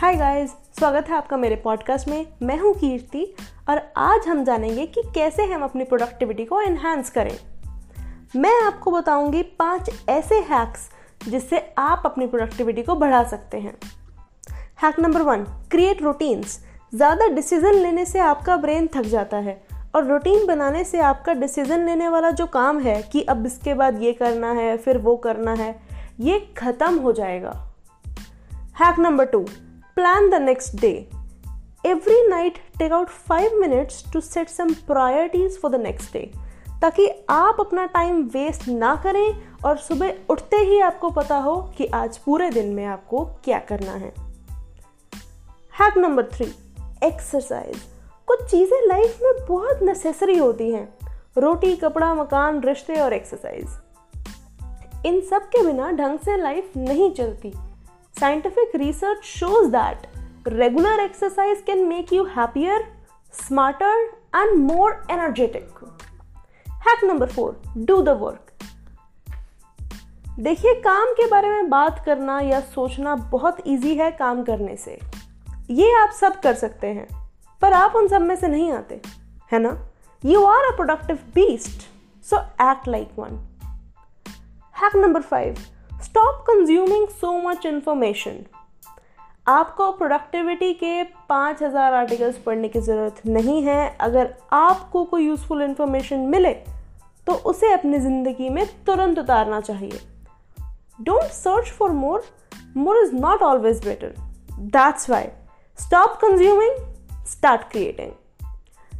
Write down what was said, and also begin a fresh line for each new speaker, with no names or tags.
Hi guys स्वागत है आपका मेरे पॉडकास्ट में। मैं हूँ कीर्ति और आज हम जानेंगे कि कैसे हम अपनी प्रोडक्टिविटी को एनहांस करें। मैं आपको बताऊँगी पाँच ऐसे हैक्स जिससे आप अपनी प्रोडक्टिविटी को बढ़ा सकते हैं। Hack number one create routines ज़्यादा डिसीज़न लेने से आपका ब्रेन थक जाता है और रूटीन बनाने से आपका डिसीज़न लेने वाला जो काम है कि अब इसके बाद ये करना है, फिर वो करना है, ये ख़त्म हो जाएगा। Hack number two Plan the next day. Every night, take out 5 minutes to set some priorities for the next day. ताकि आप अपना टाइम वेस्ट ना करें और सुबह उठते ही आपको पता हो कि आज पूरे दिन में आपको क्या करना है। हैक नंबर थ्री एक्सरसाइज कुछ चीज़ें लाइफ में बहुत नेसेसरी होती हैं। रोटी कपड़ा मकान रिश्ते और एक्सरसाइज इन सब के बिना ढंग से लाइफ नहीं चलती। Scientific research shows that regular exercise can make you happier, smarter, and more energetic. Hack number four do the work. देखिए काम के बारे में बात करना या सोचना बहुत इजी है काम करने से ये आप सब कर सकते हैं पर आप उन सब में से नहीं आते है ना you are a productive beast so act like one hack number five stop consuming so much information आपको प्रोडक्टिविटी के पाँच हज़ार आर्टिकल्स पढ़ने की ज़रूरत नहीं है। अगर आपको कोई यूज़फुल इन्फॉर्मेशन मिले तो उसे अपनी ज़िंदगी में तुरंत उतारना चाहिए। Don't search for more more is not always better that's why stop consuming start creating